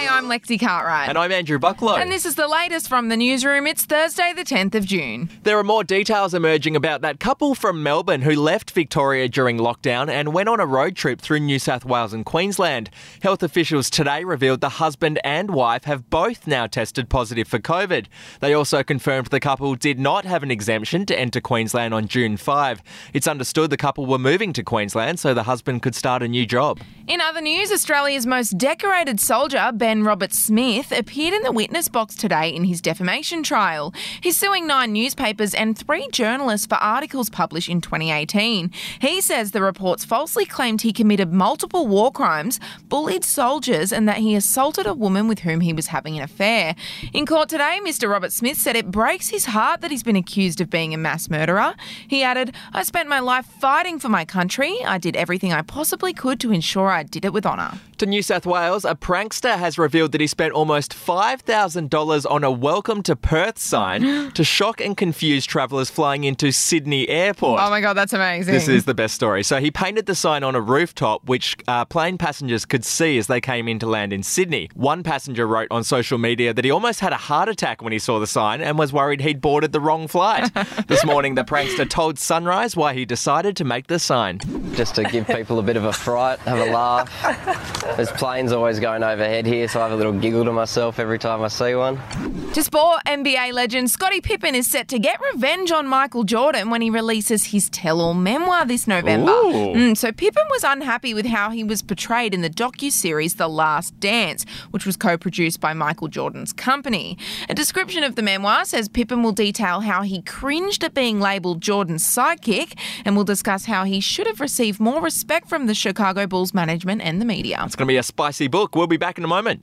Hey, I'm Lexi Cartwright. And I'm Andrew Bucklow. And this is the latest from the newsroom. It's Thursday, the 10th of June. There are more details emerging about that couple from Melbourne who left Victoria during lockdown and went on a road trip through New South Wales and Queensland. Health officials today revealed the husband and wife have both now tested positive for COVID. They also confirmed the couple did not have an exemption to enter Queensland on June 5. It's understood the couple were moving to Queensland so the husband could start a new job. In other news, Australia's most decorated soldier, Ben Roberts-Smith, appeared in the witness box today in his defamation trial. He's suing nine newspapers and three journalists for articles published in 2018. He says the reports falsely claimed he committed multiple war crimes, bullied soldiers, and that he assaulted a woman with whom he was having an affair. In court today, Mr. Roberts-Smith said it breaks his heart that he's been accused of being a mass murderer. He added, I spent my life fighting for my country. I did everything I possibly could to ensure I did it with honour. To New South Wales, a prankster has revealed that he spent almost $5,000 on a welcome to Perth sign to shock and confuse travellers flying into Sydney Airport. Oh my God, that's amazing. This is the best story. So he painted the sign on a rooftop, which uh, plane passengers could see as they came in to land in Sydney. One passenger wrote on social media that he almost had a heart attack when he saw the sign and was worried he'd boarded the wrong flight. this morning, the prankster told Sunrise why he decided to make the sign. Just to give people a bit of a fright, have a laugh. There's planes always going overhead here, so I have a little giggle to myself every time I see one. To sport, NBA legend Scottie Pippen is set to get revenge on Michael Jordan when he releases his tell-all memoir this November. Mm, so Pippen was unhappy with how he was portrayed in the docu-series The Last Dance, which was co-produced by Michael Jordan's company. A description of the memoir says Pippen will detail how he cringed at being labelled Jordan's sidekick and will discuss how he should have received more respect from the Chicago Bulls management and the media. It's going to be a spicy book. We'll be back in a moment.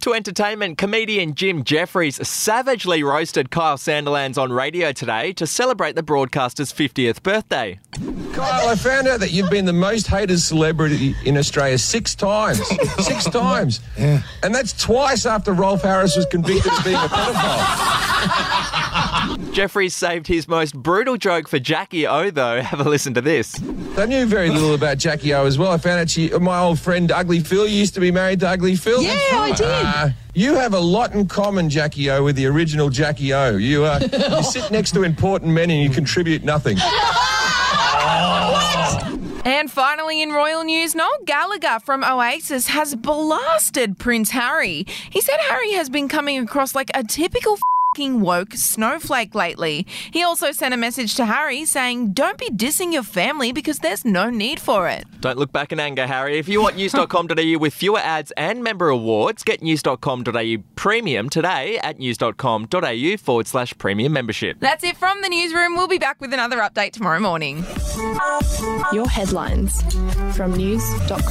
To entertainment, comedian Jim Jeffries savagely roasted Kyle Sandilands on radio today to celebrate the broadcaster's 50th birthday. Kyle, I found out that you've been the most hated celebrity in Australia six times. six times. Yeah. And that's twice after Rolf Harris was convicted of being a pedophile. Jeffries saved his most brutal joke for Jackie O, though. Have a listen to this. I knew very little about Jackie O as well. I found out she, my old friend Ugly Phil used to be married to Ugly Phil. Yeah, I did. Uh, you have a lot in common, Jackie O, with the original Jackie O. You, uh, you sit next to important men and you contribute nothing. And finally, in royal news, Noel Gallagher from Oasis has blasted Prince Harry. He said Harry has been coming across like a typical fing woke snowflake lately. He also sent a message to Harry saying, Don't be dissing your family because there's no need for it. Don't look back in anger, Harry. If you want news.com.au with fewer ads and member awards, get news.com.au premium today at news.com.au forward slash premium membership. That's it from the newsroom. We'll be back with another update tomorrow morning. Your headlines from news.com.au.